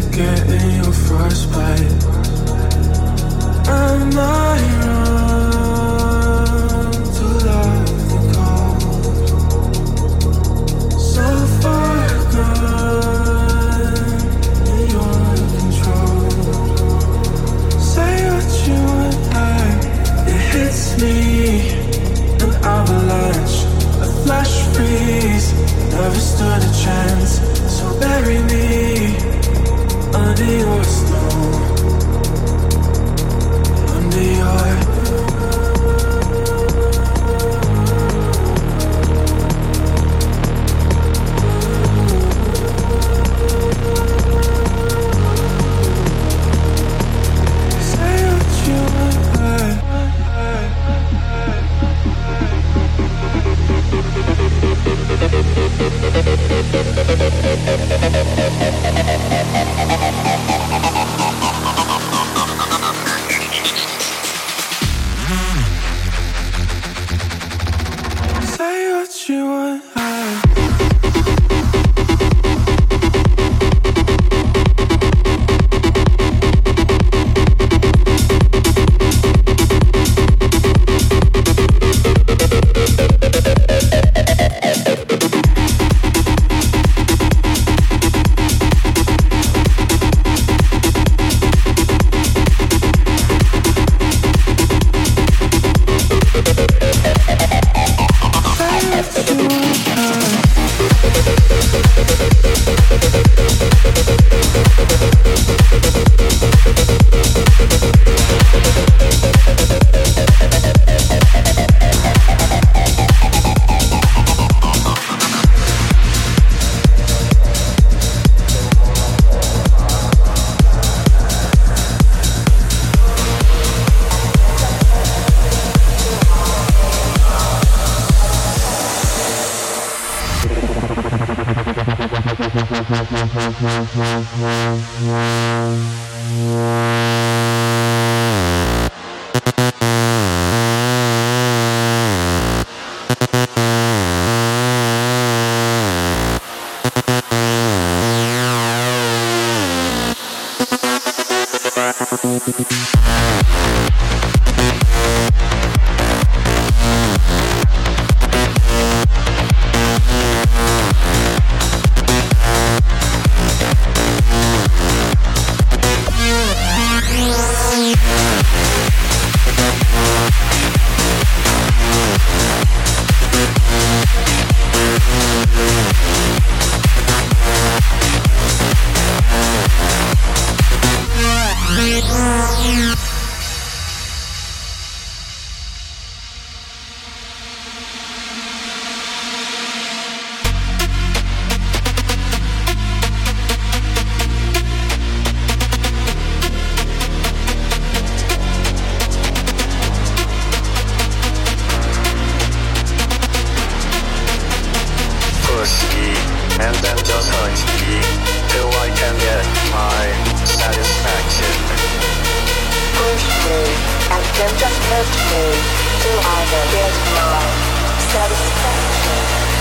to get in your frostbite can just hurt me. Till I get my satisfaction.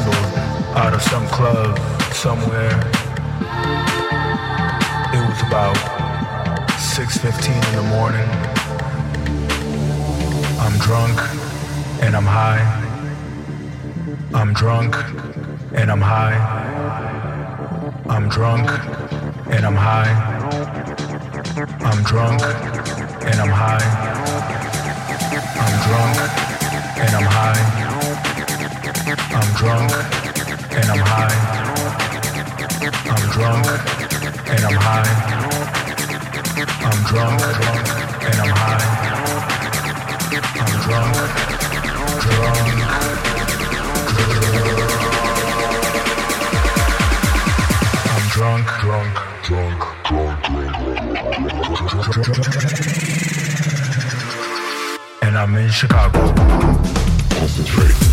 Stumbled out of some club somewhere. It was about 6:15 in the morning. I'm drunk and I'm high. I'm drunk and I'm high. I'm drunk and I'm high. I'm drunk and I'm high. I'm drunk and I'm high. Drunk and I'm high. I'm drunk and I'm high. I'm drunk and I'm high. I'm drunk, drunk, drunk. Drunk, drunk, drunk, drunk, drunk. And I'm in Chicago. Concentrate.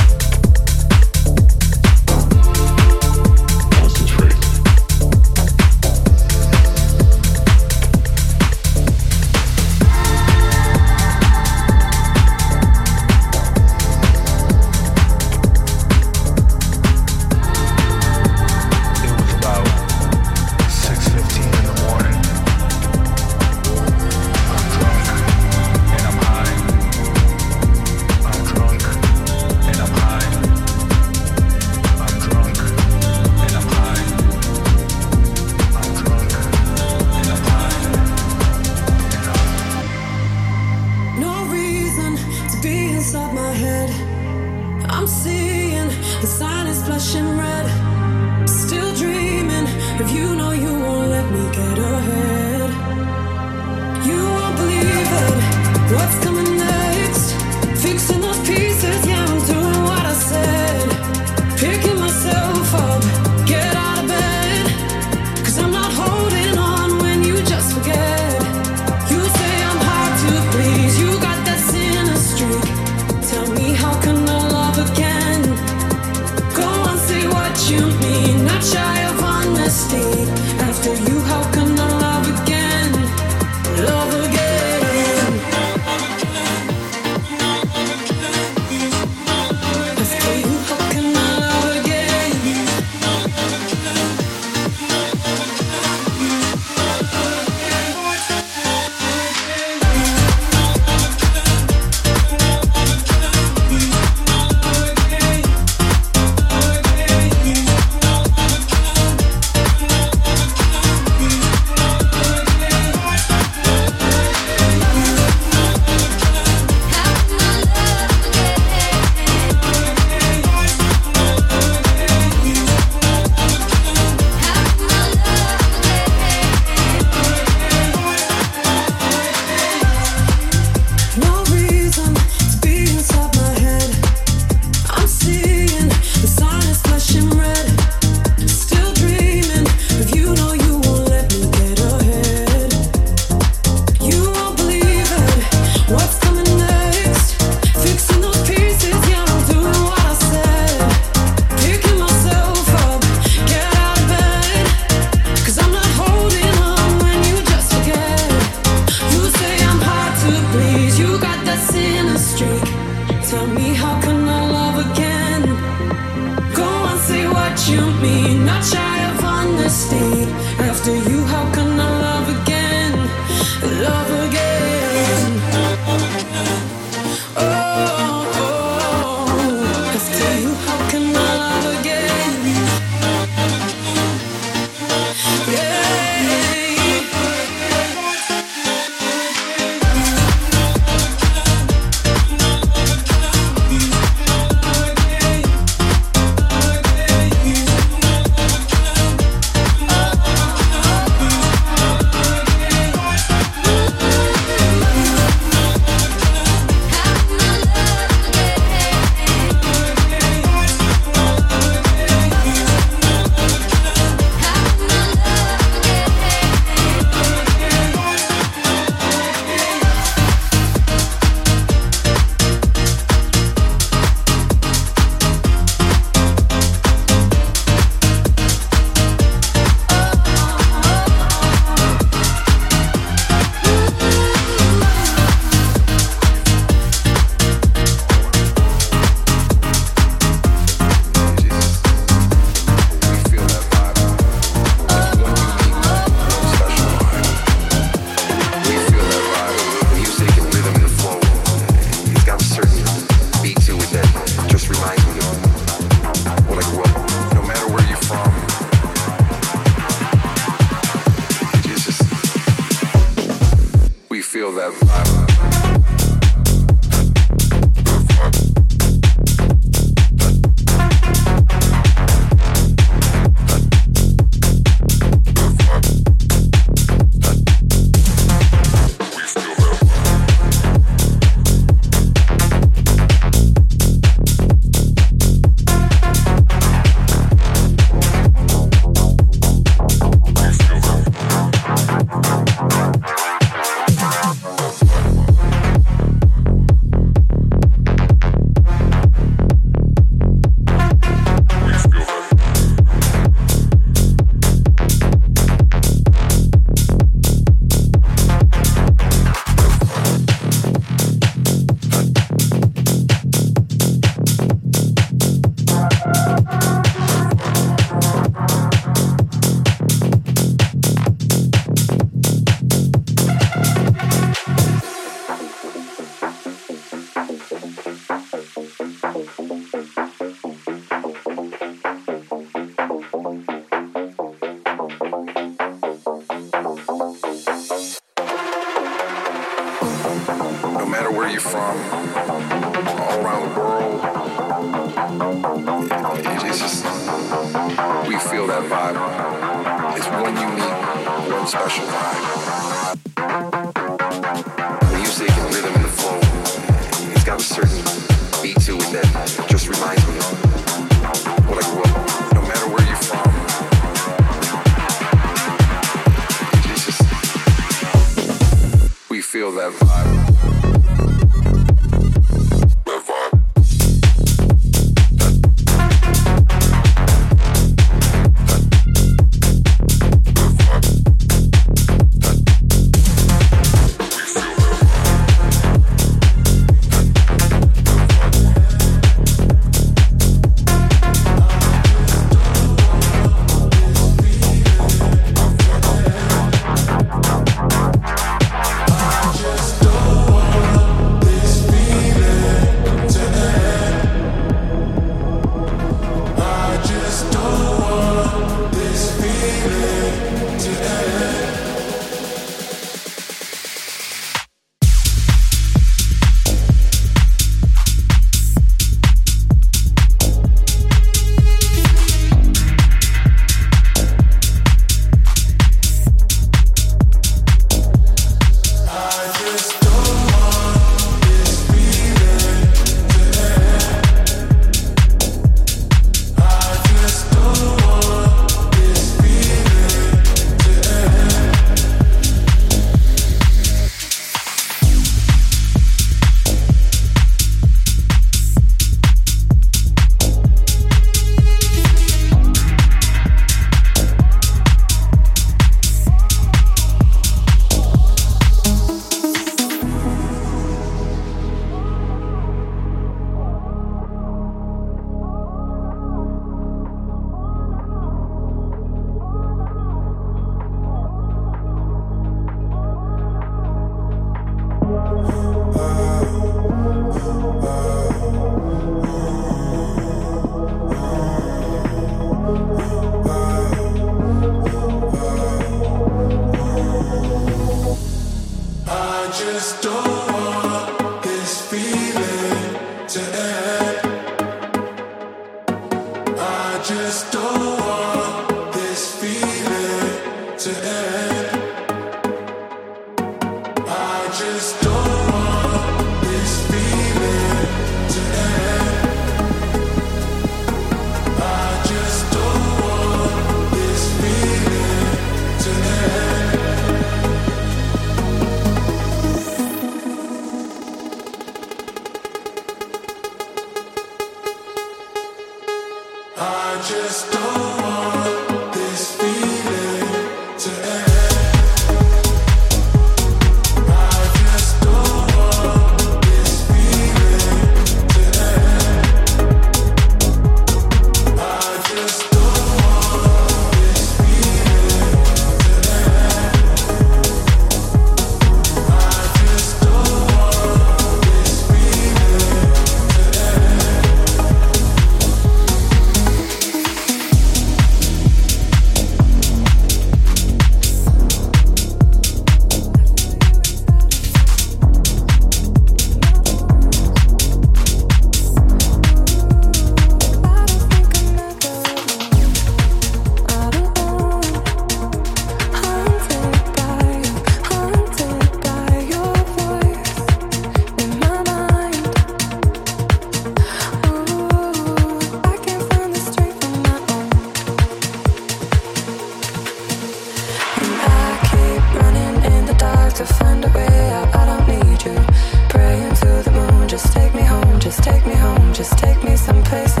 place.